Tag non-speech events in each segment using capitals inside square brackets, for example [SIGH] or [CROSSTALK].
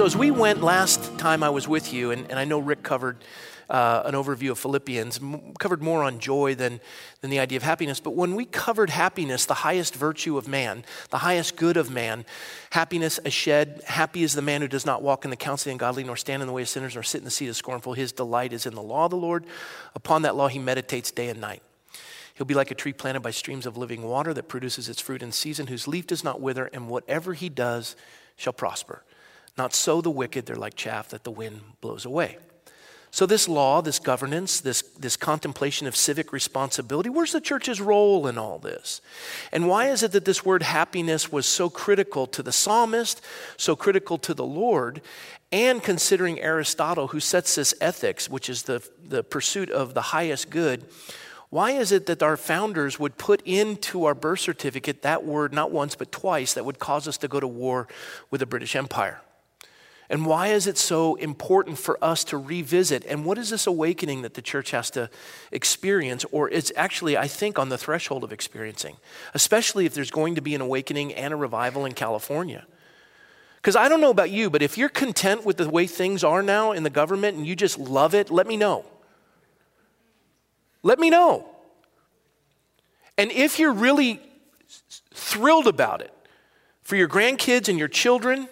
So, as we went last time I was with you, and, and I know Rick covered uh, an overview of Philippians, m- covered more on joy than, than the idea of happiness. But when we covered happiness, the highest virtue of man, the highest good of man, happiness, ashrei, happy is the man who does not walk in the counsel of the ungodly, nor stand in the way of sinners, nor sit in the seat of scornful. His delight is in the law of the Lord. Upon that law he meditates day and night. He'll be like a tree planted by streams of living water that produces its fruit in season, whose leaf does not wither, and whatever he does shall prosper. Not so the wicked, they're like chaff that the wind blows away. So, this law, this governance, this, this contemplation of civic responsibility, where's the church's role in all this? And why is it that this word happiness was so critical to the psalmist, so critical to the Lord, and considering Aristotle, who sets this ethics, which is the, the pursuit of the highest good? Why is it that our founders would put into our birth certificate that word not once but twice that would cause us to go to war with the British Empire? And why is it so important for us to revisit? And what is this awakening that the church has to experience, or it's actually, I think, on the threshold of experiencing, especially if there's going to be an awakening and a revival in California? Because I don't know about you, but if you're content with the way things are now in the government and you just love it, let me know. Let me know. And if you're really thrilled about it for your grandkids and your children,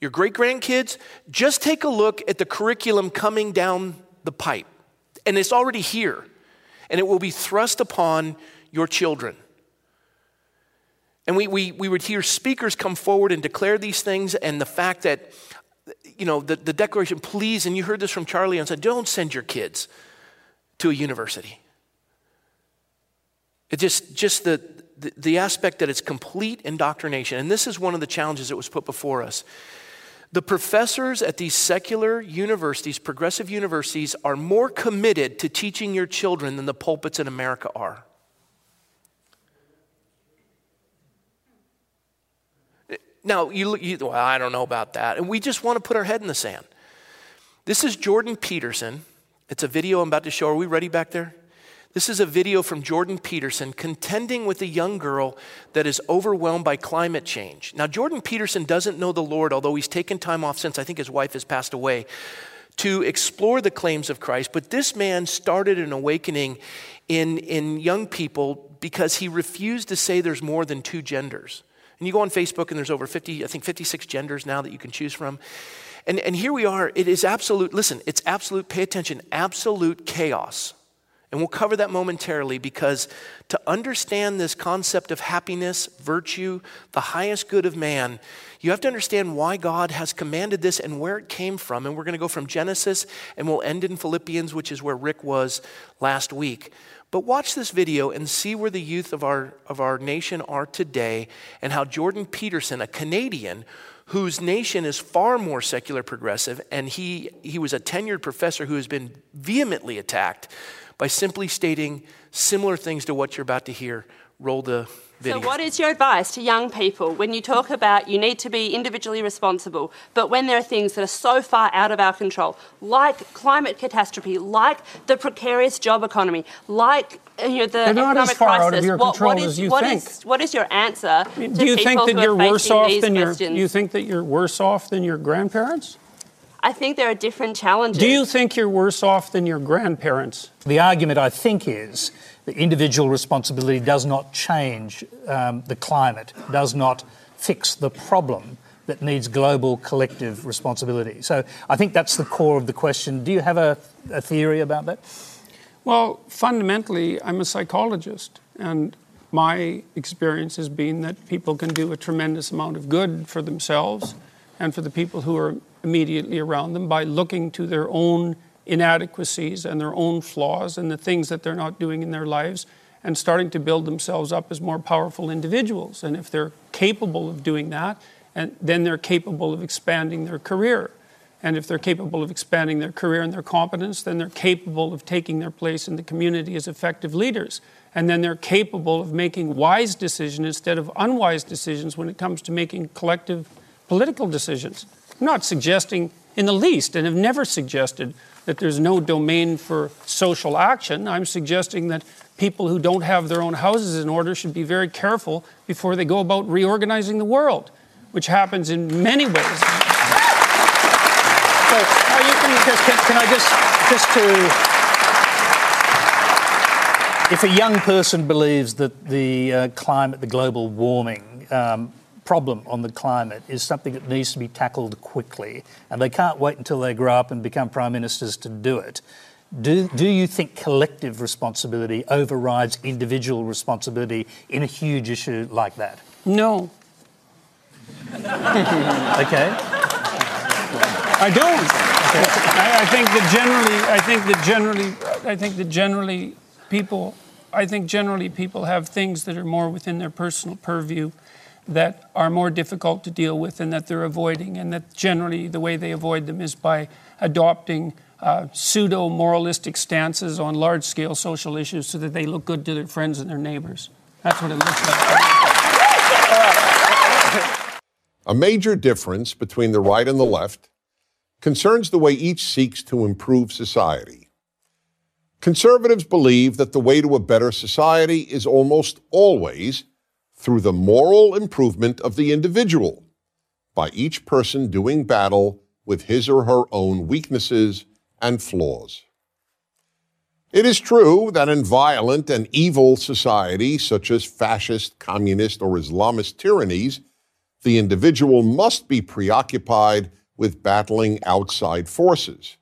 your great grandkids, just take a look at the curriculum coming down the pipe. And it's already here, and it will be thrust upon your children. And we, we, we would hear speakers come forward and declare these things, and the fact that, you know, the, the declaration, please, and you heard this from Charlie, and said, don't send your kids to a university. It just, just the, the, the aspect that it's complete indoctrination. And this is one of the challenges that was put before us. The professors at these secular universities, progressive universities, are more committed to teaching your children than the pulpits in America are. Now, you, you, well, I don't know about that. And we just want to put our head in the sand. This is Jordan Peterson. It's a video I'm about to show. Are we ready back there? This is a video from Jordan Peterson contending with a young girl that is overwhelmed by climate change. Now, Jordan Peterson doesn't know the Lord, although he's taken time off since I think his wife has passed away to explore the claims of Christ. But this man started an awakening in, in young people because he refused to say there's more than two genders. And you go on Facebook and there's over 50, I think 56 genders now that you can choose from. And, and here we are. It is absolute, listen, it's absolute, pay attention, absolute chaos. And we'll cover that momentarily because to understand this concept of happiness, virtue, the highest good of man, you have to understand why God has commanded this and where it came from. And we're going to go from Genesis and we'll end in Philippians, which is where Rick was last week. But watch this video and see where the youth of our, of our nation are today and how Jordan Peterson, a Canadian, whose nation is far more secular progressive, and he, he was a tenured professor who has been vehemently attacked by simply stating similar things to what you're about to hear. Roll the video. So, what is your advice to young people when you talk about you need to be individually responsible, but when there are things that are so far out of our control, like climate catastrophe, like the precarious job economy, like you know, the They're not economic as far crisis? out of your what, control what is, as you what think. is- what is your answer to Do you people think that you're worse off these than your? questions? You think that you're worse off than your grandparents? I think there are different challenges. Do you think you're worse off than your grandparents? The argument, I think, is that individual responsibility does not change um, the climate, does not fix the problem that needs global collective responsibility. So I think that's the core of the question. Do you have a, a theory about that? Well, fundamentally, I'm a psychologist, and my experience has been that people can do a tremendous amount of good for themselves and for the people who are immediately around them by looking to their own inadequacies and their own flaws and the things that they're not doing in their lives and starting to build themselves up as more powerful individuals. And if they're capable of doing that, and then they're capable of expanding their career. And if they're capable of expanding their career and their competence, then they're capable of taking their place in the community as effective leaders. And then they're capable of making wise decisions instead of unwise decisions when it comes to making collective political decisions. I'm not suggesting in the least, and have never suggested, that there's no domain for social action. I'm suggesting that people who don't have their own houses in order should be very careful before they go about reorganizing the world, which happens in many ways. So, you can, can, can I just, just to if a young person believes that the uh, climate, the global warming um, problem on the climate is something that needs to be tackled quickly, and they can't wait until they grow up and become prime ministers to do it, do, do you think collective responsibility overrides individual responsibility in a huge issue like that? No. [LAUGHS] okay. I don't. Okay. I, I, think that generally, I think that generally, I think that generally, people, I think generally people have things that are more within their personal purview that are more difficult to deal with and that they're avoiding, and that generally the way they avoid them is by adopting uh, pseudo moralistic stances on large scale social issues so that they look good to their friends and their neighbors. That's what it looks like. A major difference between the right and the left concerns the way each seeks to improve society. Conservatives believe that the way to a better society is almost always through the moral improvement of the individual, by each person doing battle with his or her own weaknesses and flaws. It is true that in violent and evil societies, such as fascist, communist, or Islamist tyrannies, the individual must be preoccupied with battling outside forces.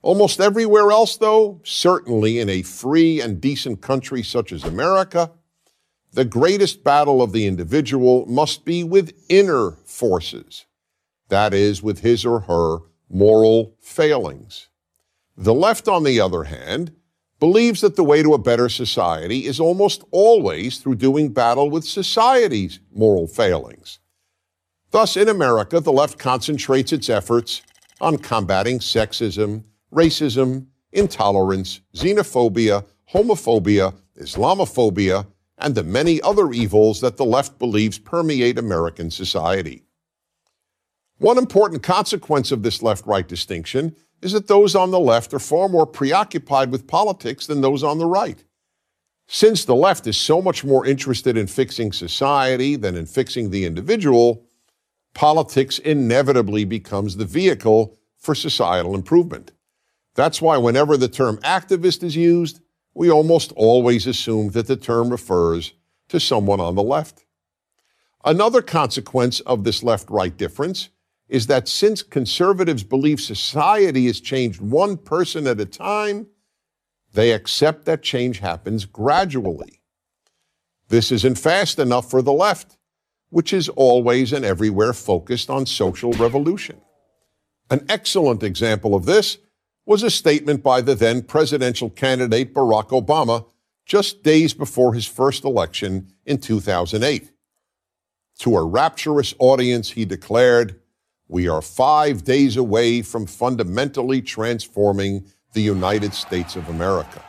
Almost everywhere else, though, certainly in a free and decent country such as America, the greatest battle of the individual must be with inner forces, that is, with his or her moral failings. The left, on the other hand, believes that the way to a better society is almost always through doing battle with society's moral failings. Thus, in America, the left concentrates its efforts on combating sexism, racism, intolerance, xenophobia, homophobia, Islamophobia, and the many other evils that the left believes permeate American society. One important consequence of this left right distinction is that those on the left are far more preoccupied with politics than those on the right. Since the left is so much more interested in fixing society than in fixing the individual, politics inevitably becomes the vehicle for societal improvement. That's why whenever the term activist is used, we almost always assume that the term refers to someone on the left. Another consequence of this left right difference is that since conservatives believe society is changed one person at a time, they accept that change happens gradually. This isn't fast enough for the left, which is always and everywhere focused on social revolution. An excellent example of this was a statement by the then presidential candidate Barack Obama just days before his first election in 2008. To a rapturous audience, he declared, we are five days away from fundamentally transforming the United States of America.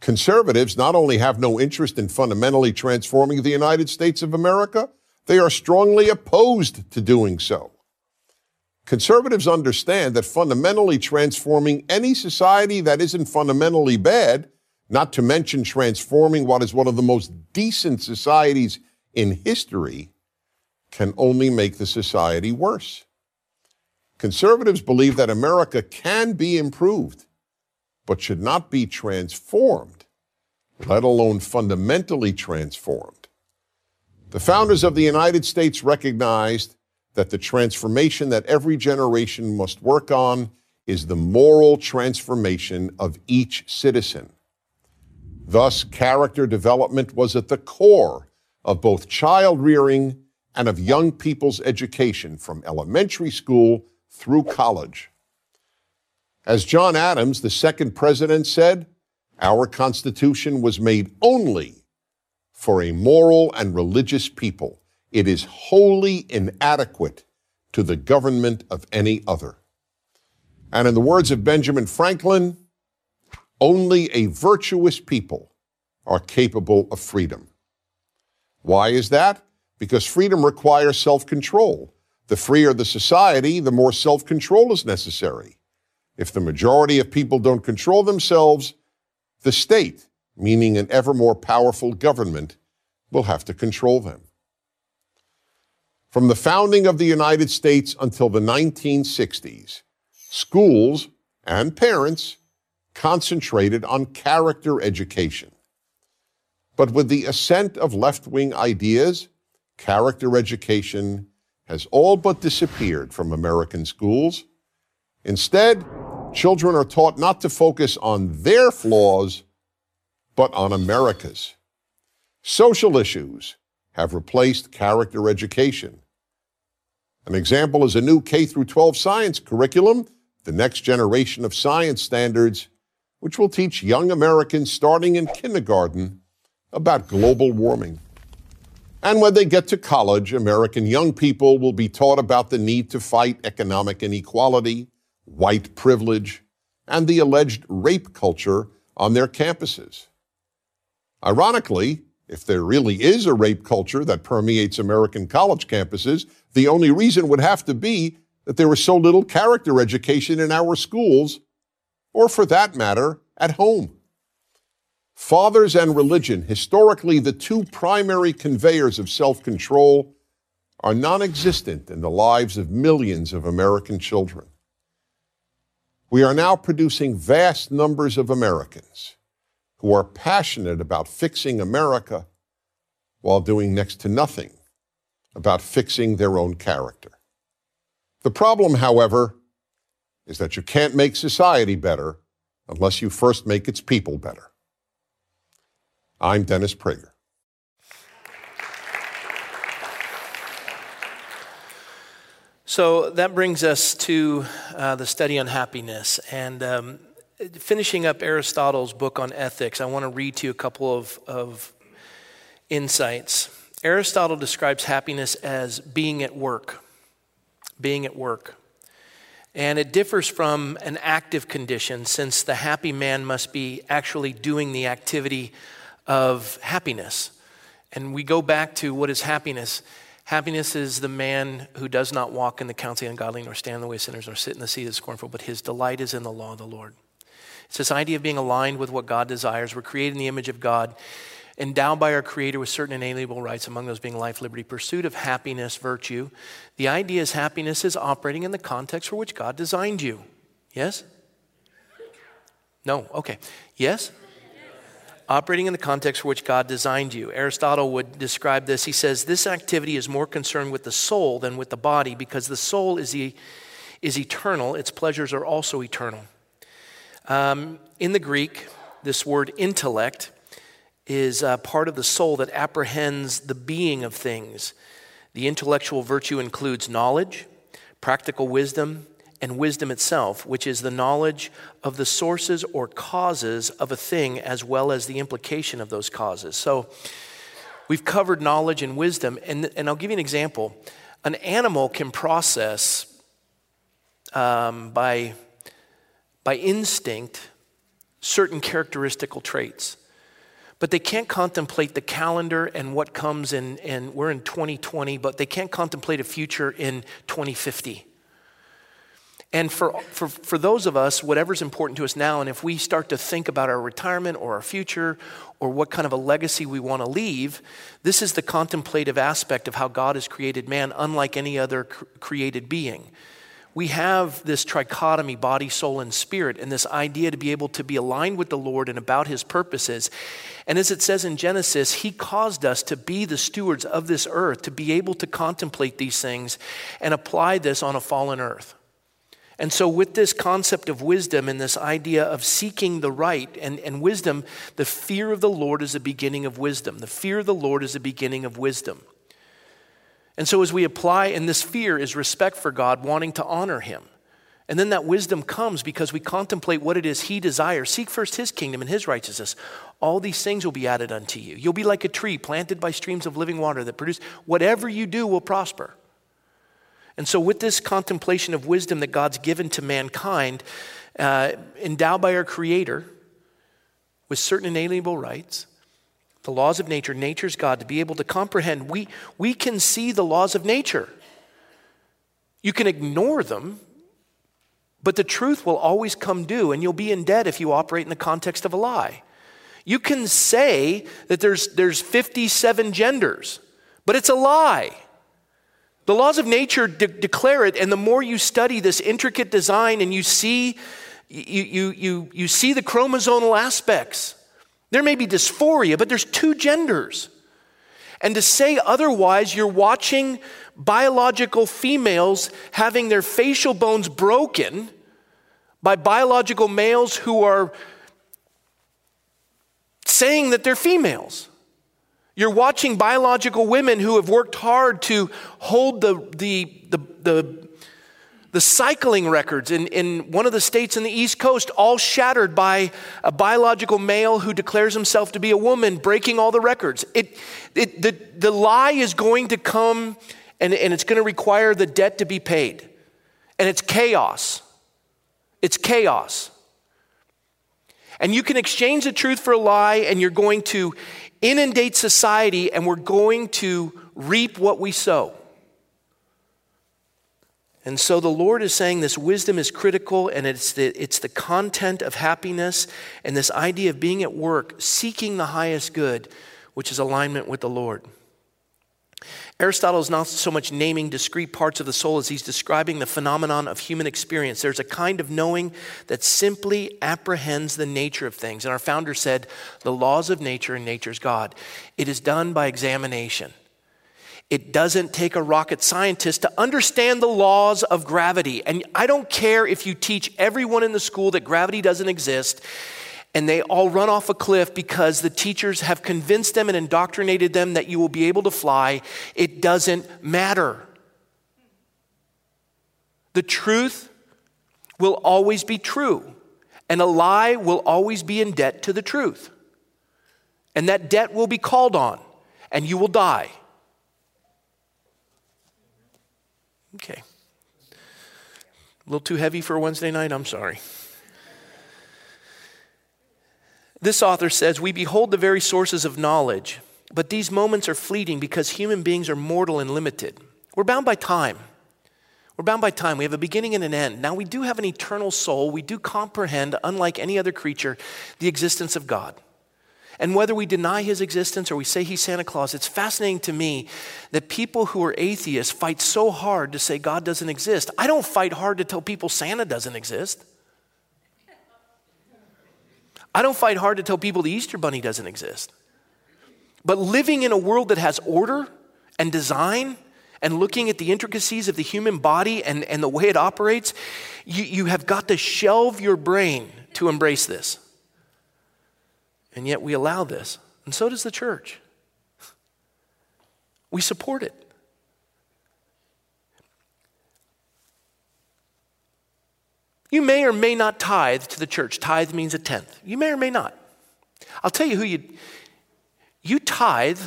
Conservatives not only have no interest in fundamentally transforming the United States of America, they are strongly opposed to doing so. Conservatives understand that fundamentally transforming any society that isn't fundamentally bad, not to mention transforming what is one of the most decent societies in history, can only make the society worse. Conservatives believe that America can be improved, but should not be transformed, let alone fundamentally transformed. The founders of the United States recognized that the transformation that every generation must work on is the moral transformation of each citizen. Thus, character development was at the core of both child rearing and of young people's education from elementary school through college. As John Adams, the second president, said, our Constitution was made only for a moral and religious people. It is wholly inadequate to the government of any other. And in the words of Benjamin Franklin, only a virtuous people are capable of freedom. Why is that? because freedom requires self control. The freer the society, the more self control is necessary. If the majority of people don't control themselves, the state, meaning an ever more powerful government, will have to control them. From the founding of the United States until the 1960s, schools and parents concentrated on character education. But with the ascent of left wing ideas, character education has all but disappeared from American schools. Instead, children are taught not to focus on their flaws, but on America's. Social issues have replaced character education. An example is a new K through 12 science curriculum, the next generation of science standards, which will teach young Americans starting in kindergarten about global warming. And when they get to college, American young people will be taught about the need to fight economic inequality, white privilege, and the alleged rape culture on their campuses. Ironically, if there really is a rape culture that permeates American college campuses, the only reason would have to be that there is so little character education in our schools, or for that matter, at home. Fathers and religion, historically the two primary conveyors of self control, are non existent in the lives of millions of American children. We are now producing vast numbers of Americans who are passionate about fixing America while doing next to nothing about fixing their own character. The problem, however, is that you can't make society better unless you first make its people better. I'm Dennis Prager. So that brings us to uh, the study on happiness. And um, finishing up Aristotle's book on ethics, I want to read to you a couple of, of insights. Aristotle describes happiness as being at work, being at work. And it differs from an active condition since the happy man must be actually doing the activity of happiness. And we go back to what is happiness? Happiness is the man who does not walk in the counsel of the ungodly, nor stand in the way of sinners, nor sit in the seat of the scornful, but his delight is in the law of the Lord. It's this idea of being aligned with what God desires. We're created in the image of God, endowed by our Creator with certain inalienable rights, among those being life, liberty, pursuit of happiness, virtue. The idea is happiness is operating in the context for which God designed you. Yes? No? Okay. Yes? operating in the context for which God designed you. Aristotle would describe this. He says, This activity is more concerned with the soul than with the body because the soul is, the, is eternal, its pleasures are also eternal. Um, in the Greek, this word intellect is uh, part of the soul that apprehends the being of things. The intellectual virtue includes knowledge, practical wisdom, and wisdom itself, which is the knowledge of the sources or causes of a thing as well as the implication of those causes. So we've covered knowledge and wisdom, and, and I'll give you an example. An animal can process um, by, by instinct certain characteristical traits. But they can't contemplate the calendar and what comes in, and we're in 2020, but they can't contemplate a future in 2050. And for, for, for those of us, whatever's important to us now, and if we start to think about our retirement or our future or what kind of a legacy we want to leave, this is the contemplative aspect of how God has created man, unlike any other cr- created being. We have this trichotomy, body, soul, and spirit, and this idea to be able to be aligned with the Lord and about his purposes. And as it says in Genesis, he caused us to be the stewards of this earth, to be able to contemplate these things and apply this on a fallen earth. And so, with this concept of wisdom and this idea of seeking the right and, and wisdom, the fear of the Lord is the beginning of wisdom. The fear of the Lord is the beginning of wisdom. And so, as we apply, and this fear is respect for God, wanting to honor Him. And then that wisdom comes because we contemplate what it is He desires. Seek first His kingdom and His righteousness. All these things will be added unto you. You'll be like a tree planted by streams of living water that produce whatever you do will prosper. And so, with this contemplation of wisdom that God's given to mankind, uh, endowed by our Creator with certain inalienable rights, the laws of nature, nature's God, to be able to comprehend, we, we can see the laws of nature. You can ignore them, but the truth will always come due, and you'll be in debt if you operate in the context of a lie. You can say that there's, there's 57 genders, but it's a lie. The laws of nature de- declare it, and the more you study this intricate design and you see, you, you, you, you see the chromosomal aspects, there may be dysphoria, but there's two genders. And to say otherwise, you're watching biological females having their facial bones broken by biological males who are saying that they're females. You're watching biological women who have worked hard to hold the, the, the, the, the cycling records in, in one of the states in the East Coast, all shattered by a biological male who declares himself to be a woman, breaking all the records. It, it, the, the lie is going to come and, and it's going to require the debt to be paid. And it's chaos. It's chaos. And you can exchange the truth for a lie, and you're going to inundate society, and we're going to reap what we sow. And so the Lord is saying this wisdom is critical, and it's the, it's the content of happiness and this idea of being at work, seeking the highest good, which is alignment with the Lord. Aristotle is not so much naming discrete parts of the soul as he's describing the phenomenon of human experience. There's a kind of knowing that simply apprehends the nature of things. And our founder said, the laws of nature and nature's God. It is done by examination. It doesn't take a rocket scientist to understand the laws of gravity. And I don't care if you teach everyone in the school that gravity doesn't exist and they all run off a cliff because the teachers have convinced them and indoctrinated them that you will be able to fly, it doesn't matter. The truth will always be true, and a lie will always be in debt to the truth. And that debt will be called on, and you will die. Okay. A little too heavy for Wednesday night? I'm sorry. This author says, We behold the very sources of knowledge, but these moments are fleeting because human beings are mortal and limited. We're bound by time. We're bound by time. We have a beginning and an end. Now, we do have an eternal soul. We do comprehend, unlike any other creature, the existence of God. And whether we deny his existence or we say he's Santa Claus, it's fascinating to me that people who are atheists fight so hard to say God doesn't exist. I don't fight hard to tell people Santa doesn't exist. I don't fight hard to tell people the Easter Bunny doesn't exist. But living in a world that has order and design and looking at the intricacies of the human body and, and the way it operates, you, you have got to shelve your brain to embrace this. And yet we allow this, and so does the church. We support it. You may or may not tithe to the church. Tithe means a tenth. You may or may not. I'll tell you who you you tithe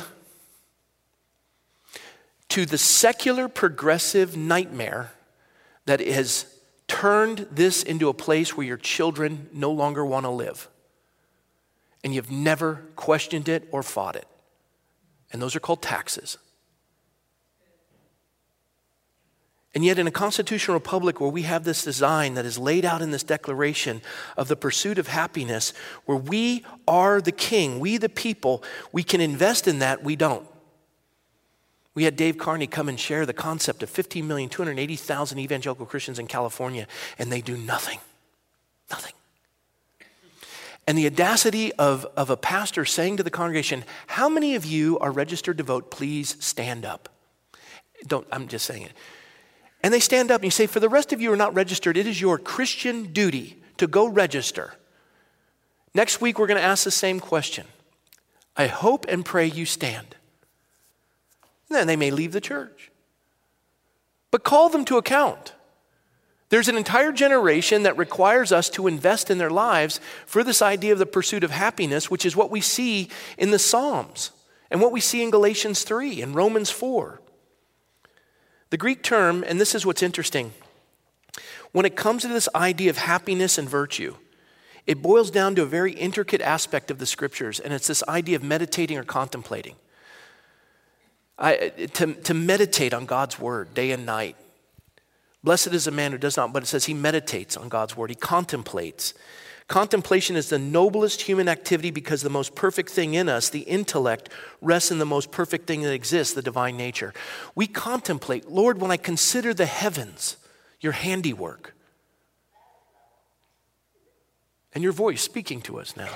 to the secular progressive nightmare that has turned this into a place where your children no longer want to live. And you've never questioned it or fought it. And those are called taxes. And yet, in a constitutional republic where we have this design that is laid out in this declaration of the pursuit of happiness, where we are the king, we the people, we can invest in that, we don't. We had Dave Carney come and share the concept of 15,280,000 evangelical Christians in California, and they do nothing. Nothing. And the audacity of, of a pastor saying to the congregation, How many of you are registered to vote? Please stand up. Don't, I'm just saying it. And they stand up and you say, For the rest of you who are not registered, it is your Christian duty to go register. Next week, we're going to ask the same question. I hope and pray you stand. then they may leave the church. But call them to account. There's an entire generation that requires us to invest in their lives for this idea of the pursuit of happiness, which is what we see in the Psalms and what we see in Galatians 3 and Romans 4. The Greek term, and this is what's interesting, when it comes to this idea of happiness and virtue, it boils down to a very intricate aspect of the scriptures, and it's this idea of meditating or contemplating. I, to, to meditate on God's word day and night. Blessed is a man who does not, but it says he meditates on God's word, he contemplates. Contemplation is the noblest human activity because the most perfect thing in us, the intellect, rests in the most perfect thing that exists, the divine nature. We contemplate, Lord, when I consider the heavens, your handiwork, and your voice speaking to us now.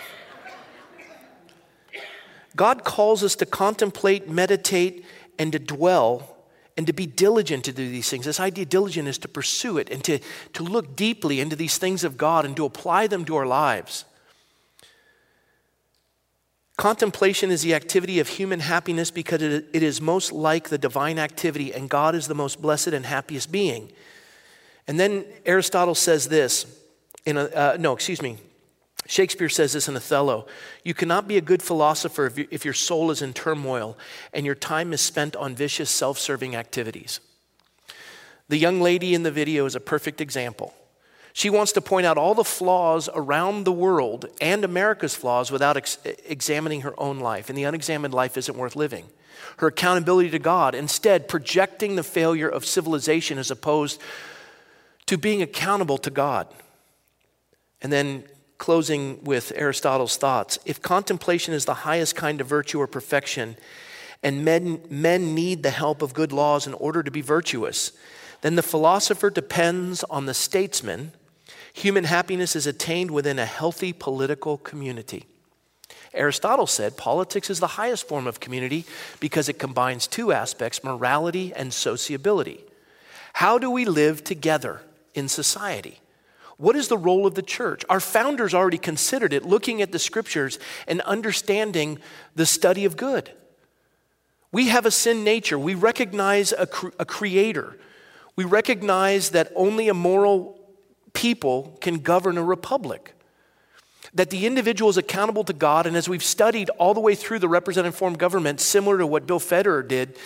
God calls us to contemplate, meditate, and to dwell and to be diligent to do these things. This idea diligent is to pursue it and to, to look deeply into these things of God and to apply them to our lives. Contemplation is the activity of human happiness because it, is most like the divine activity, and God is the most blessed and happiest being. And then Aristotle says this in a, uh, no, excuse me, Shakespeare says this in Othello You cannot be a good philosopher if, your soul is in turmoil and your time is spent on vicious, self serving activities. The young lady in the video is a perfect example. She wants to point out all the flaws around the world and America's flaws without ex- examining her own life. And the unexamined life isn't worth living. Her accountability to God, instead, projecting the failure of civilization as opposed to being accountable to God. And then closing with Aristotle's thoughts. If contemplation is the highest kind of virtue or perfection, and men, men need the help of good laws in order to be virtuous, then the philosopher depends on the statesman. Human happiness is attained within a healthy political community. Aristotle said politics is the highest form of community because it combines two aspects morality and sociability. How do we live together in society? What is the role of the church? Our founders already considered it, looking at the scriptures and understanding the study of good. We have a sin nature. We recognize a, cre- a creator. We recognize that only a moral people can govern a republic. That the individual is accountable to God, and as we've studied all the way through the representative form government, similar to what Bill Federer did,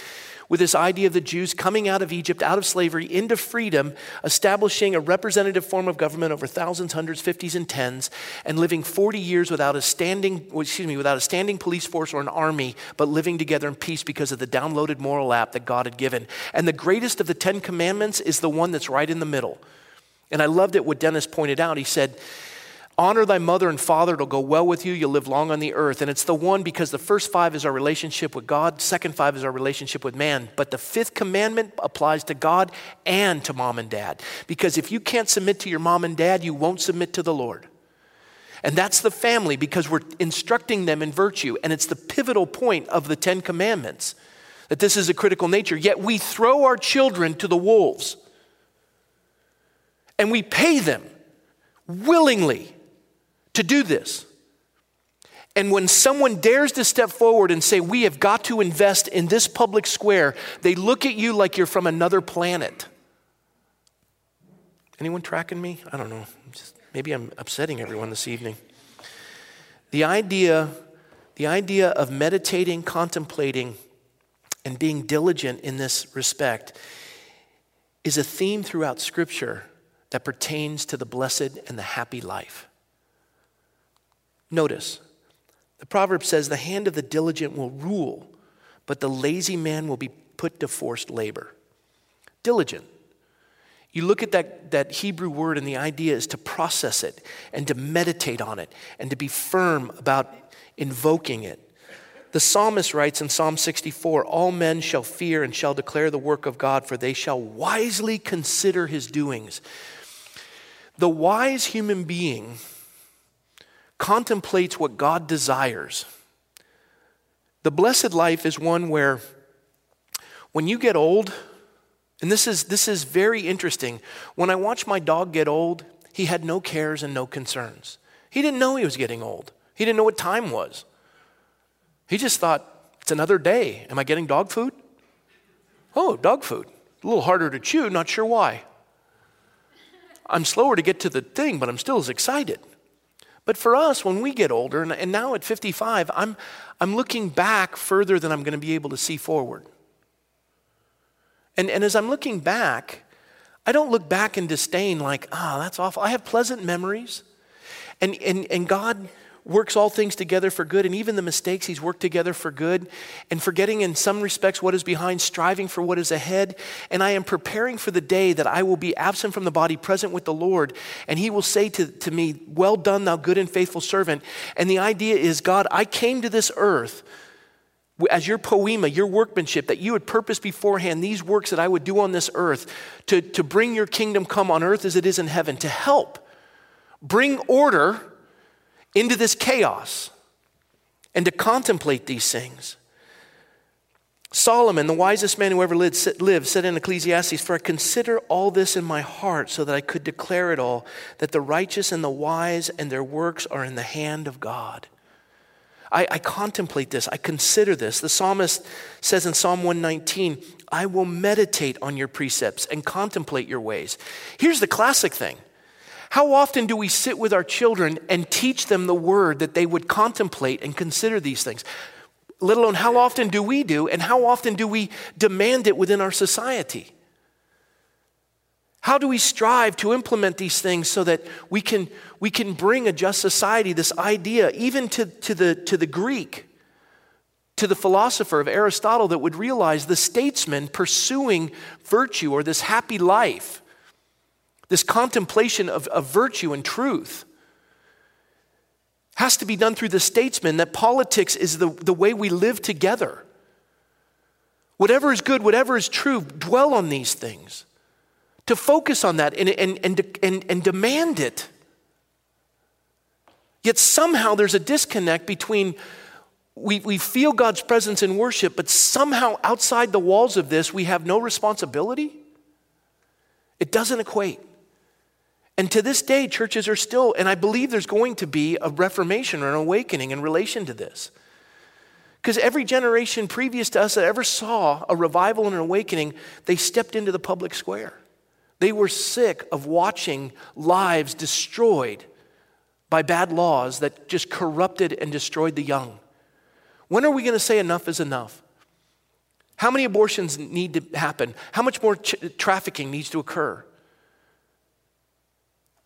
with this idea of the Jews coming out of Egypt, out of slavery, into freedom, establishing a representative form of government over thousands, hundreds, fifties, and tens, and living 40 years without a standing, excuse me, without a standing police force or an army, but living together in peace because of the downloaded moral app that God had given. And the greatest of the Ten Commandments is the one that's right in the middle. And I loved it what Dennis pointed out. He said, Honor thy mother and father, it'll go well with you, you'll live long on the earth. And it's the one because the first five is our relationship with God, second five is our relationship with man. But the fifth commandment applies to God and to mom and dad. Because if you can't submit to your mom and dad, you won't submit to the Lord. And that's the family because we're instructing them in virtue. And it's the pivotal point of the Ten Commandments that this is a critical nature. Yet we throw our children to the wolves and we pay them willingly to do this. And when someone dares to step forward and say, We have got to invest in this public square, they look at you like you're from another planet. Anyone tracking me? I don't know. Just, maybe I'm upsetting everyone this evening. The idea, the idea of meditating, contemplating, and being diligent in this respect is a theme throughout Scripture that pertains to the blessed and the happy life. Notice, the proverb says, The hand of the diligent will rule, but the lazy man will be put to forced labor. Diligent. You look at that, that Hebrew word, and the idea is to process it and to meditate on it and to be firm about invoking it. The psalmist writes in Psalm 64 All men shall fear and shall declare the work of God, for they shall wisely consider his doings. The wise human being contemplates what God desires. The blessed life is one where when you get old, and this is, this is very interesting. When I watched my dog get old, he had no cares and no concerns. He didn't know he was getting old, he didn't know what time was. He just thought, it's another day. Am I getting dog food? Oh, dog food. A little harder to chew, not sure why. I'm slower to get to the thing, but I'm still as excited. But for us, when we get older, and, now at 55, I'm, I'm looking back further than I'm going to be able to see forward. And, and as I'm looking back, I don't look back in disdain like, ah, oh, that's awful. I have pleasant memories. And, and, and God works all things together for good, and even the mistakes He's worked together for good, and forgetting in some respects what is behind, striving for what is ahead. And I am preparing for the day that I will be absent from the body, present with the Lord, and He will say to, to me, Well done, thou good and faithful servant. And the idea is, God, I came to this earth as your poiema, your workmanship, that you had purposed beforehand these works that I would do on this earth to, to bring your kingdom come on earth as it is in heaven, to help bring order into this chaos and to contemplate these things. Solomon, the wisest man who ever lived, said in Ecclesiastes, For I consider all this in my heart so that I could declare it all, that the righteous and the wise and their works are in the hand of God. I, I contemplate this, I consider this. The psalmist says in Psalm 119, I will meditate on your precepts and contemplate your ways. Here's the classic thing how often do we sit with our children and teach them the word that they would contemplate and consider these things? Let alone how often do we do, and how often do we demand it within our society? How do we strive to implement these things so that we can, we can bring a just society, this idea, even to, to, the, to the Greek, to the philosopher of Aristotle, that would realize the statesman pursuing virtue or this happy life this contemplation of, of virtue and truth has to be done through the statesman that politics is the, the way we live together. Whatever is good, whatever is true, dwell on these things. To focus on that and, and, and, and, and demand it. Yet somehow there's a disconnect between we, we feel God's presence in worship, but somehow outside the walls of this, we have no responsibility. It doesn't equate. And to this day, churches are still, and I believe there's going to be a reformation or an awakening in relation to this. Because every generation previous to us that ever saw a revival and an awakening, they stepped into the public square. They were sick of watching lives destroyed by bad laws that just corrupted and destroyed the young. When are we going to say enough is enough? How many abortions need to happen? How much more ch- trafficking needs to occur?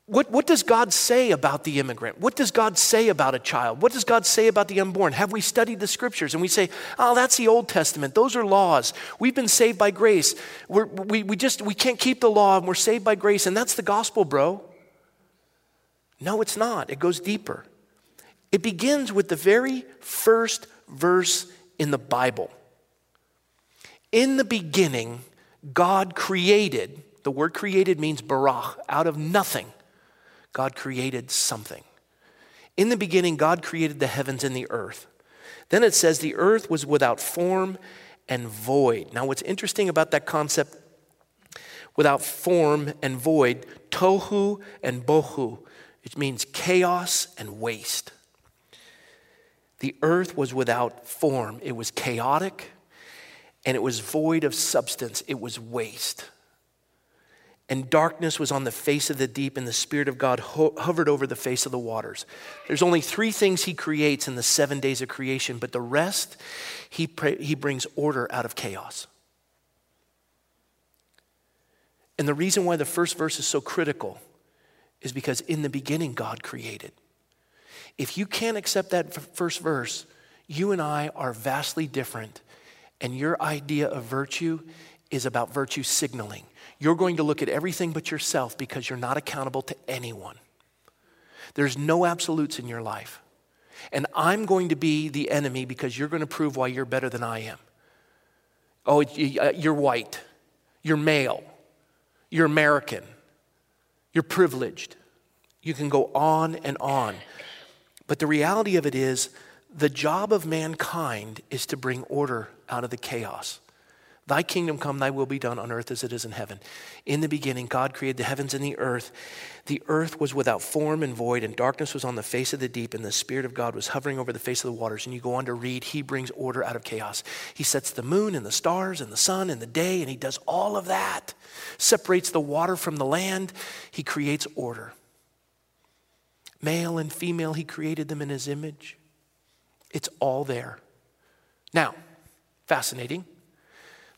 What, what does God say about the immigrant? What does God say about a child? What does God say about the unborn? Have we studied the scriptures and we say, oh, that's the Old Testament. Those are laws. We've been saved by grace. We're, we, we just, we can't keep the law and we're saved by grace. And that's the gospel, bro. No, it's not. It goes deeper. It begins with the very first verse in the Bible. In the beginning, God created, the word created means barach, out of nothing. God created something. In the beginning, God created the heavens and the earth. Then it says the earth was without form and void. Now, what's interesting about that concept, without form and void, tohu and bohu, it means chaos and waste. The earth was without form, it was chaotic, and it was void of substance, it was waste and darkness was on the face of the deep, and the Spirit of God ho- hovered over the face of the waters. There's only three things He creates in the seven days of creation, but the rest, He, he brings order out of chaos. And the reason why the first verse is so critical is because in the beginning, God created. If you can't accept that first verse, you and I are vastly different, and your idea of virtue is about virtue signaling. You're going to look at everything but yourself because you're not accountable to anyone. There's no absolutes in your life. And I'm going to be the enemy because you're going to prove why you're better than I am. Oh, uh, you're white, you're male, you're American, you're privileged. You can go on and on. But the reality of it is, the job of mankind is to bring order out of the chaos. Thy kingdom come, thy will be done on earth as it is in heaven. In the beginning, God created the heavens and the earth. The earth was without form and void, and darkness was on the face of the deep, and the Spirit of God was hovering over the face of the waters. And you go on to read, He brings order out of chaos. He sets the moon and the stars and the sun and the day, and He does all of that. Separates the water from the land. He creates order. Male and female, He created them in His image. It's all there. Now, fascinating.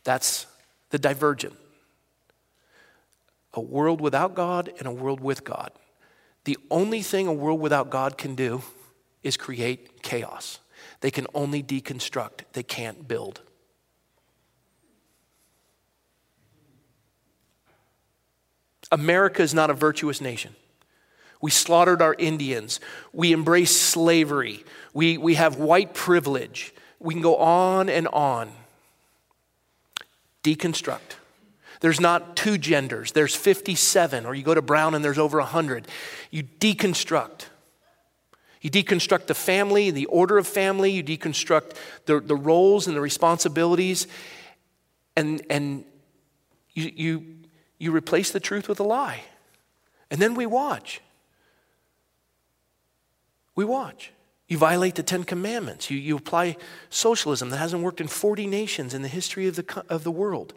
That's the divergent. A world without God and a world with God. The only thing a world without God can do is create chaos. They can only deconstruct, they can't build. America is not a virtuous nation. We slaughtered our Indians. We embrace slavery. We, we have white privilege. We can go on and on. Deconstruct. There's not two genders, there's 57, or you go to Brown and there's over 100. You deconstruct. You deconstruct the family, the order of family, you deconstruct the, the roles and the responsibilities, and, and you, you, you replace the truth with a lie. And then we watch. We watch. You violate the Ten Commandments. You, you apply socialism that hasn't worked in 40 nations in the history of the, of the world.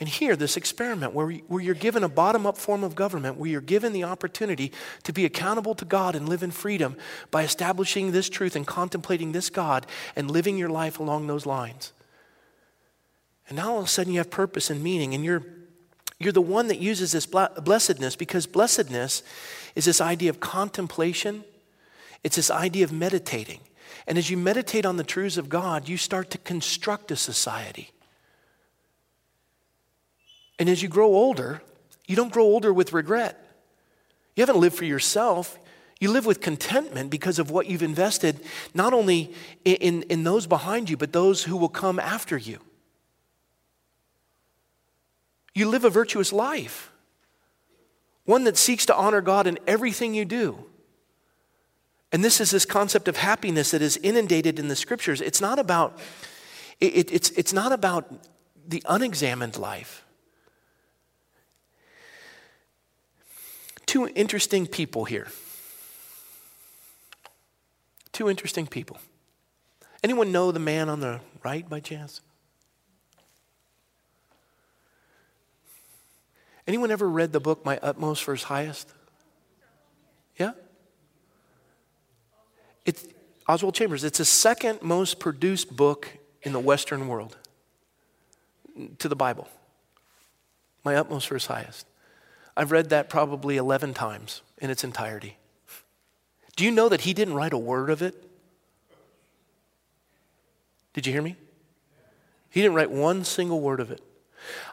And here, this experiment where, where you're given a bottom up form of government, where you're given the opportunity to be accountable to God and live in freedom by establishing this truth and contemplating this God and living your life along those lines. And now all of a sudden you have purpose and meaning, and you're, you're the one that uses this blessedness because blessedness is this idea of contemplation, it's this idea of meditating. And as you meditate on the truths of God, you start to construct a society. And as you grow older, you don't grow older with regret. You haven't lived for yourself. You live with contentment because of what you've invested, not only in, in, in, those behind you, but those who will come after you. You live a virtuous life, one that seeks to honor God in everything you do. And this is this concept of happiness that is inundated in the scriptures. It's not about, it, it's, it's not about the unexamined life. Two interesting people here. Two interesting people. Anyone know the man on the right by chance? Anyone ever read the book My Utmost for His Highest? Yeah? It's Oswald Chambers. It's the second most produced book in the Western world to the Bible. My Utmost for His Highest. I've read that probably 11 times in its entirety. Do you know that he didn't write a word of it? Did you hear me? He didn't write one single word of it.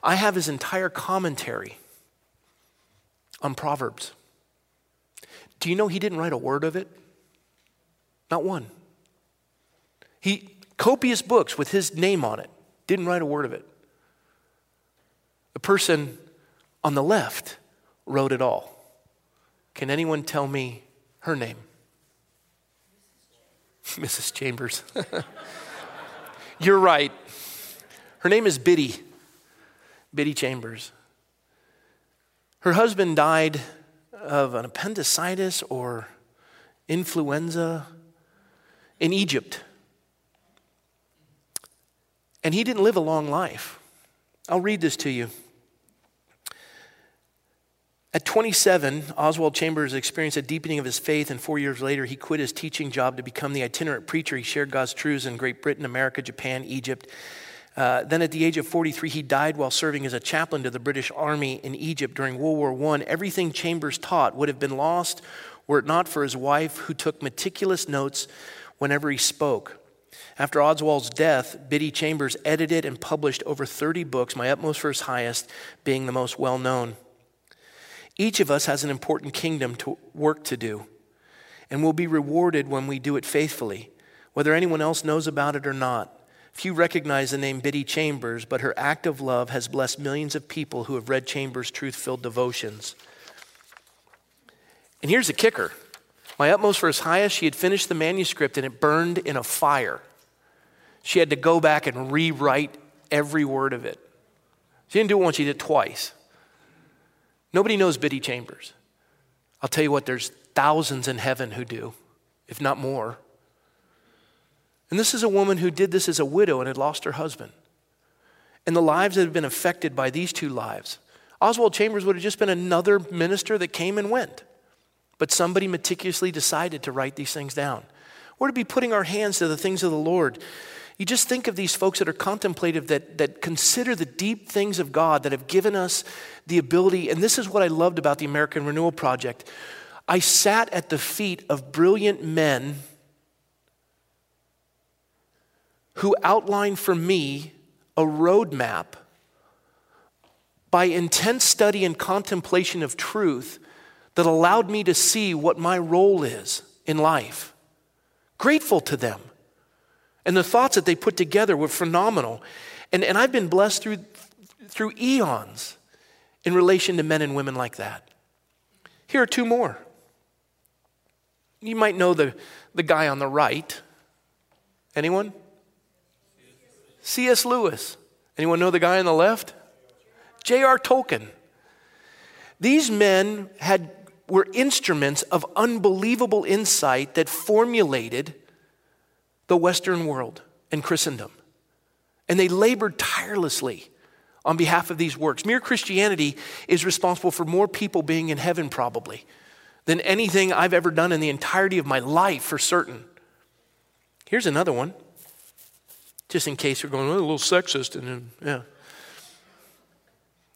I have his entire commentary on Proverbs. Do you know he didn't write a word of it? Not one. He copious books with his name on it. Didn't write a word of it. The person on the left wrote it all. Can anyone tell me her name? [LAUGHS] Mrs. Chambers. [LAUGHS] You're right. Her name is Biddy, Biddy Chambers. Her husband died of an appendicitis or influenza in Egypt. And he didn't live a long life. I'll read this to you. At 27, Oswald Chambers experienced a deepening of his faith, and four years later, he quit his teaching job to become the itinerant preacher. He shared God's truths in Great Britain, America, Japan, Egypt. Uh, then, at the age of 43, he died while serving as a chaplain to the British Army in Egypt during World War I. Everything Chambers taught would have been lost were it not for his wife, who took meticulous notes whenever he spoke. After Oswald's death, Biddy Chambers edited and published over 30 books, my utmost his highest being the most well known. Each of us has an important kingdom to work to do, and we'll be rewarded when we do it faithfully, whether anyone else knows about it or not. Few recognize the name Biddy Chambers, but her act of love has blessed millions of people who have read Chambers' truth filled devotions. And here's the kicker my utmost for his highest, she had finished the manuscript and it burned in a fire. She had to go back and rewrite every word of it. She didn't do it once, she did it twice. Nobody knows Biddy Chambers. I'll tell you what, there's thousands in heaven who do, if not more. And this is a woman who did this as a widow and had lost her husband. And the lives that have been affected by these two lives. Oswald Chambers would have just been another minister that came and went. But somebody meticulously decided to write these things down. We're to be putting our hands to the things of the Lord. You just think of these folks that are contemplative, that, that consider the deep things of God, that have given us the ability. And this is what I loved about the American Renewal Project. I sat at the feet of brilliant men who outlined for me a roadmap by intense study and contemplation of truth that allowed me to see what my role is in life. Grateful to them. And the thoughts that they put together were phenomenal. And, and I've been blessed through, through eons in relation to men and women like that. Here are two more. You might know the, the guy on the right. Anyone? C.S. Lewis. Anyone know the guy on the left? J.R. Tolkien. These men had, were instruments of unbelievable insight that formulated the Western world and Christendom. And they labored tirelessly on behalf of these works. Mere Christianity is responsible for more people being in heaven, probably, than anything I've ever done in the entirety of my life, for certain. Here's another one just in case you're going, oh, a little sexist. And then, yeah.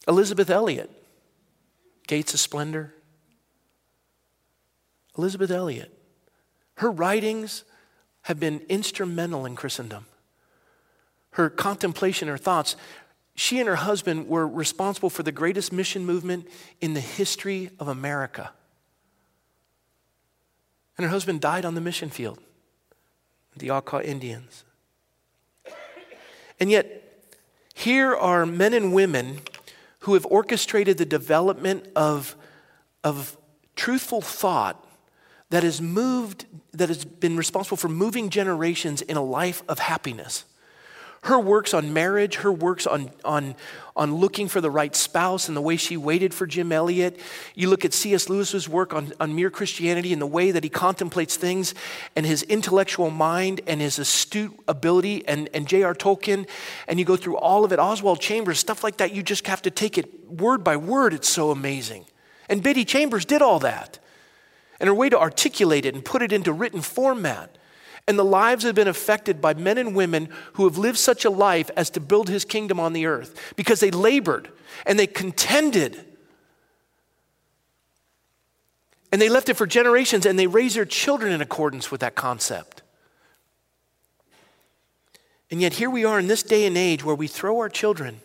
Elisabeth Elliot, Gates of Splendor. Elisabeth Elliot. Her writings have been instrumental in Christendom. Her contemplation, her thoughts, she and her husband were responsible for the greatest mission movement in the history of America. And her husband died on the mission field, the Auca Indians. And yet, here are men and women who have orchestrated the development of, of truthful thought that has moved, that has been responsible for moving generations in a life of happiness her works on marriage, her works on, on, on looking for the right spouse and the way she waited for Jim Elliot. You look at C.S. Lewis's work on, on mere Christianity and the way that he contemplates things and his intellectual mind and his astute ability and, and J.R. Tolkien, and you go through all of it, Oswald Chambers, stuff like that, you just have to take it word by word. It's so amazing. And Biddy Chambers did all that. And her way to articulate it and put it into written format and the lives have been affected by men and women who have lived such a life as to build his kingdom on the earth because they labored and they contended. And they left it for generations and they raised their children in accordance with that concept. And yet, here we are in this day and age where we throw our children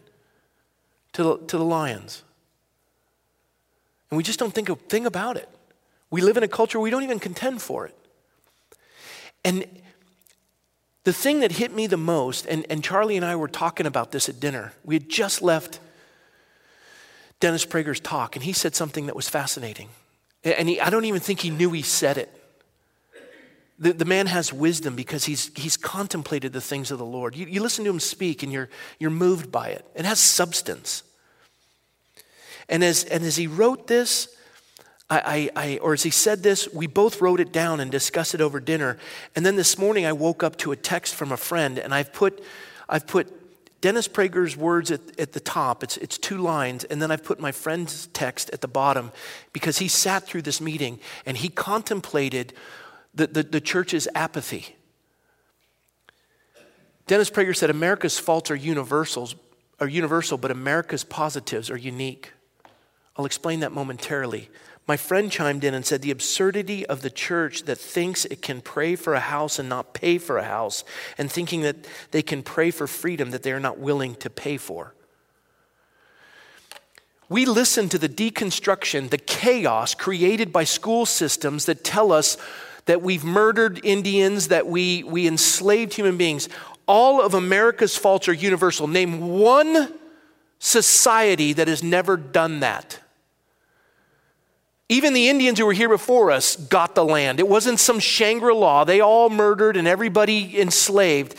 to the, to the lions. And we just don't think a thing about it. We live in a culture we don't even contend for it. And the thing that hit me the most, and, and Charlie and I were talking about this at dinner, we had just left Dennis Prager's talk, and he said something that was fascinating. And he, I don't even think he knew he said it. The, the man has wisdom because he's, he's contemplated the things of the Lord. You, you listen to him speak and you're, you're moved by it. It has substance. And as, and as he wrote this, I, I, or as he said this, we both wrote it down and discussed it over dinner. And then this morning I woke up to a text from a friend, and I've put, I've put Dennis Prager's words at, at the top. It's, it's two lines, and then I've put my friend's text at the bottom because he sat through this meeting and he contemplated the, the, the church's apathy. Dennis Prager said America's faults are universals, are universal, but America's positives are unique. I'll explain that momentarily. My friend chimed in and said the absurdity of the church that thinks it can pray for a house and not pay for a house, and thinking that they can pray for freedom that they are not willing to pay for. We listen to the deconstruction, the chaos created by school systems that tell us that we've murdered Indians, that we, we enslaved human beings. All of America's faults are universal. Name one society that has never done that. Even the Indians who were here before us got the land. It wasn't some Shangri La. They all murdered and everybody enslaved.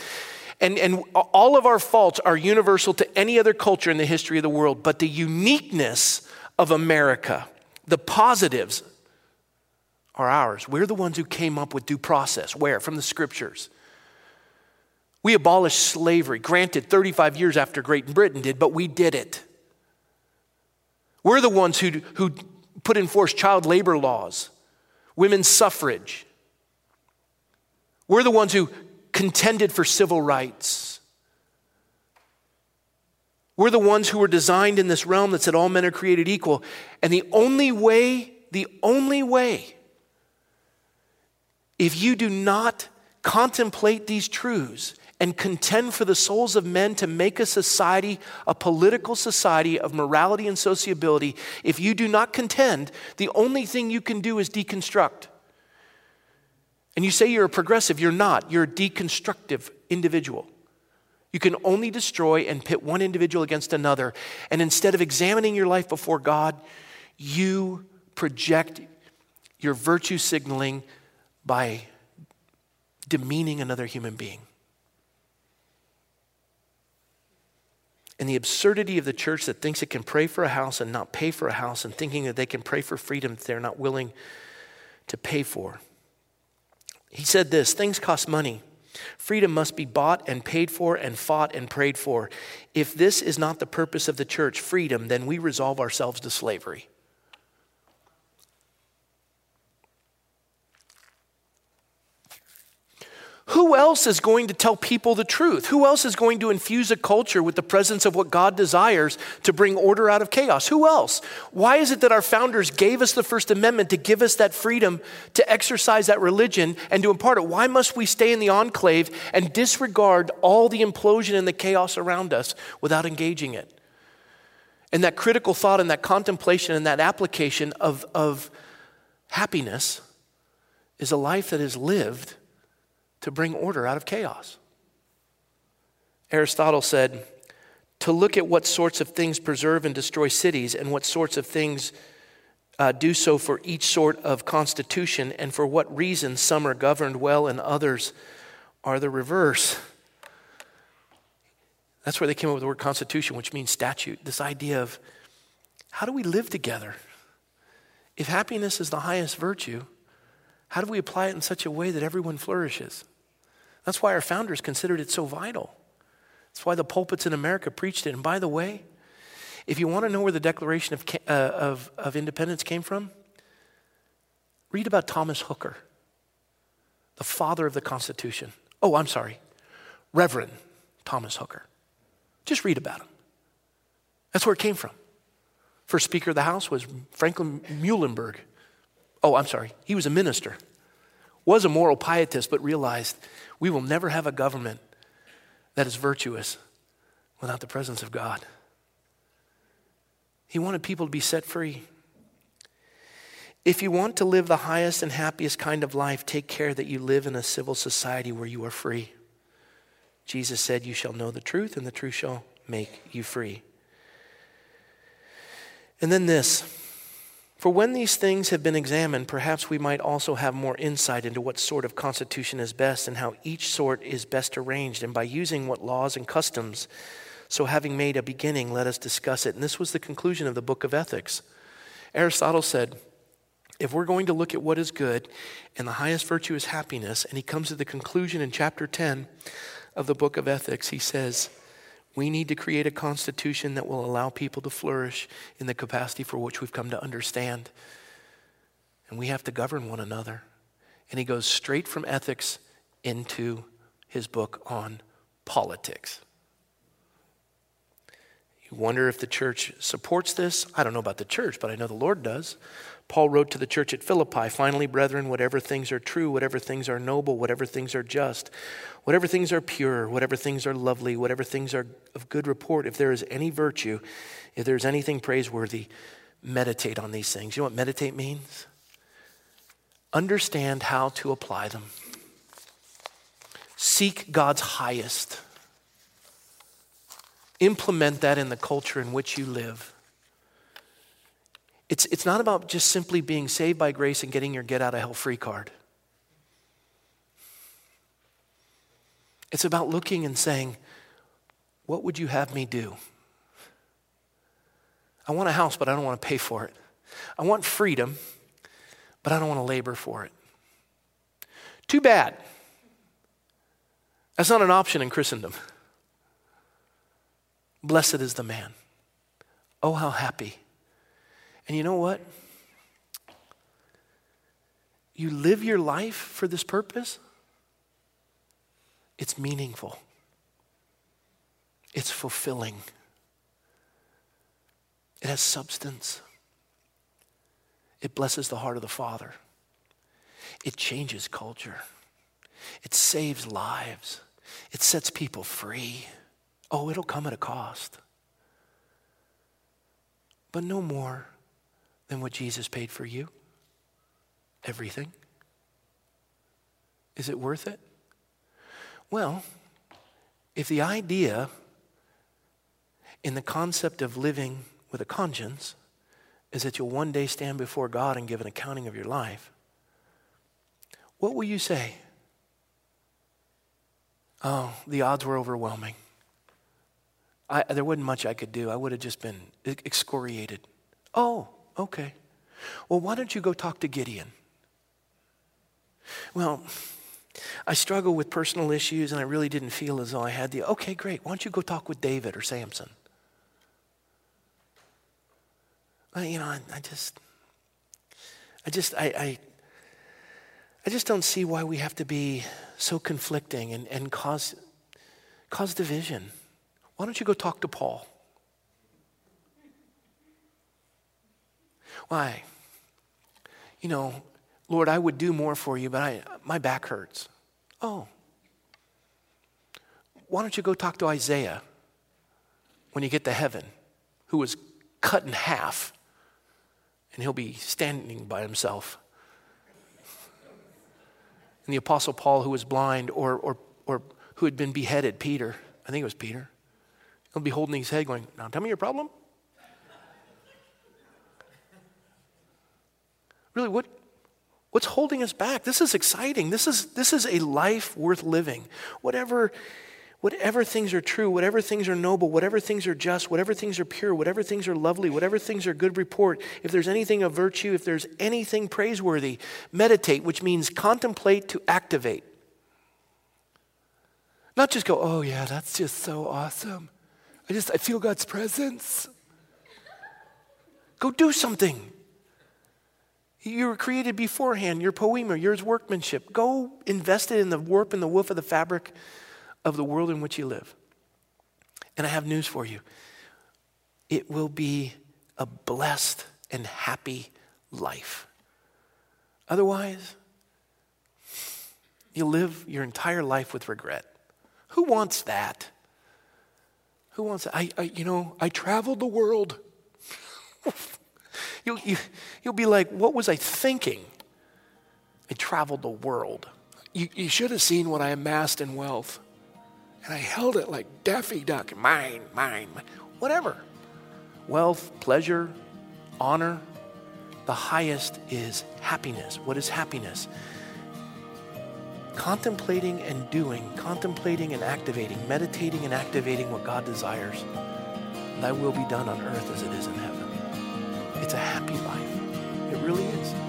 And, and all of our faults are universal to any other culture in the history of the world. But the uniqueness of America, the positives, are ours. We're the ones who came up with due process. Where? From the scriptures. We abolished slavery, granted 35 years after Great Britain did, but we did it. We're the ones who, who put in force child labor laws, women's suffrage. We're the ones who contended for civil rights. We're the ones who were designed in this realm that said all men are created equal. And the only way, the only way if you do not contemplate these truths and contend for the souls of men to make a society, a political society of morality and sociability, if you do not contend, the only thing you can do is deconstruct. And you say you're a progressive, you're not. You're a deconstructive individual. You can only destroy and pit one individual against another. And instead of examining your life before God, you project your virtue signaling by demeaning another human being. And the absurdity of the church that thinks it can pray for a house and not pay for a house, and thinking that they can pray for freedom that they're not willing to pay for. He said this things cost money. Freedom must be bought and paid for and fought and prayed for. If this is not the purpose of the church, freedom, then we resolve ourselves to slavery. Who else is going to tell people the truth? Who else is going to infuse a culture with the presence of what God desires to bring order out of chaos? Who else? Why is it that our founders gave us the First Amendment to give us that freedom to exercise that religion and to impart it? Why must we stay in the enclave and disregard all the implosion and the chaos around us without engaging it? And that critical thought and that contemplation and that application of, of happiness is a life that is lived to bring order out of chaos. Aristotle said, to look at what sorts of things preserve and destroy cities and what sorts of things uh, do so for each sort of constitution and for what reasons some are governed well and others are the reverse. That's where they came up with the word constitution, which means statute. This idea of how do we live together? If happiness is the highest virtue, how do we apply it in such a way that everyone flourishes? That's why our founders considered it so vital. That's why the pulpits in America preached it. And by the way, if you want to know where the Declaration of, uh, of, of Independence came from, read about Thomas Hooker, the father of the Constitution. Oh, I'm sorry, Reverend Thomas Hooker. Just read about him. That's where it came from. First Speaker of the House was Franklin Muhlenberg. Oh, I'm sorry. He was a minister, was a moral pietist, but realized we will never have a government that is virtuous without the presence of God. He wanted people to be set free. If you want to live the highest and happiest kind of life, take care that you live in a civil society where you are free. Jesus said, You shall know the truth, and the truth shall make you free. And then this for when these things have been examined, perhaps we might also have more insight into what sort of constitution is best and how each sort is best arranged, and by using what laws and customs. So, having made a beginning, let us discuss it. And this was the conclusion of the book of Ethics. Aristotle said, if we're going to look at what is good and the highest virtue is happiness, and he comes to the conclusion in chapter 10 of the book of Ethics, he says, we need to create a constitution that will allow people to flourish in the capacity for which we've come to understand. And we have to govern one another. And he goes straight from ethics into his book on politics. You wonder if the church supports this? I don't know about the church, but I know the Lord does. Paul wrote to the church at Philippi Finally, brethren, whatever things are true, whatever things are noble, whatever things are just, whatever things are pure, whatever things are lovely, whatever things are of good report, if there is any virtue, if there is anything praiseworthy, meditate on these things. You know what meditate means? Understand how to apply them. Seek God's highest. Implement that in the culture in which you live. It's, it's not about just simply being saved by grace and getting your get out of hell free card. It's about looking and saying, What would you have me do? I want a house, but I don't want to pay for it. I want freedom, but I don't want to labor for it. Too bad. That's not an option in Christendom. Blessed is the man. Oh, how happy and you know what? You live your life for this purpose, it's meaningful, it's fulfilling, it has substance, it blesses the heart of the Father. It changes culture. It saves lives. It sets people free. Oh, it'll come at a cost. But no more than what Jesus paid for you. Everything. Is it worth it? Well, if the idea in the concept of living with a conscience is that you'll one day stand before God and give an accounting of your life, what will you say? Oh, the odds were overwhelming. I, there wasn't much I could do. I would have just been excoriated. Oh, okay. Well, why don't you go talk to Gideon? Well, I struggle with personal issues and I really didn't feel as though I had the. Okay, great. Why don't you go talk with David or Samson? I, you know, I, I just, I just, I, I, I just don't see why we have to be so conflicting and, and cause, cause division. Why don't you go talk to Paul? Why? You know, Lord, I would do more for you, but I, my back hurts. Oh. Why don't you go talk to Isaiah when you get to heaven, who was cut in half, and he'll be standing by himself? And the Apostle Paul, who was blind, or, or, or who had been beheaded, Peter, I think it was Peter, he'll be holding his head going, Now tell me your problem. Really, what, what's holding us back? This is exciting. This is, this is a life worth living. Whatever, whatever things are true, whatever things are noble, whatever things are just, whatever things are pure, whatever things are lovely, whatever things are good report, if there's anything of virtue, if there's anything praiseworthy, meditate, which means contemplate to activate. Not just go, oh yeah, that's just so awesome. I just, I feel God's presence. Go do something. You were created beforehand. Your poiema, your workmanship. Go invest it in the warp and the woof of the fabric of the world in which you live. And I have news for you it will be a blessed and happy life. Otherwise, you'll live your entire life with regret. Who wants that? Who wants that? I, I you know, I traveled the world. [LAUGHS] You'll, you, you'll be like, what was I thinking? I traveled the world. You, you should have seen what I amassed in wealth. And I held it like Daffy Duck mine, mine, mine. whatever. Wealth, pleasure, honor. The highest is happiness. What is happiness? Contemplating and doing, contemplating and activating, meditating and activating what God desires. Thy will be done on earth as it is in heaven. It's a happy life. It really is.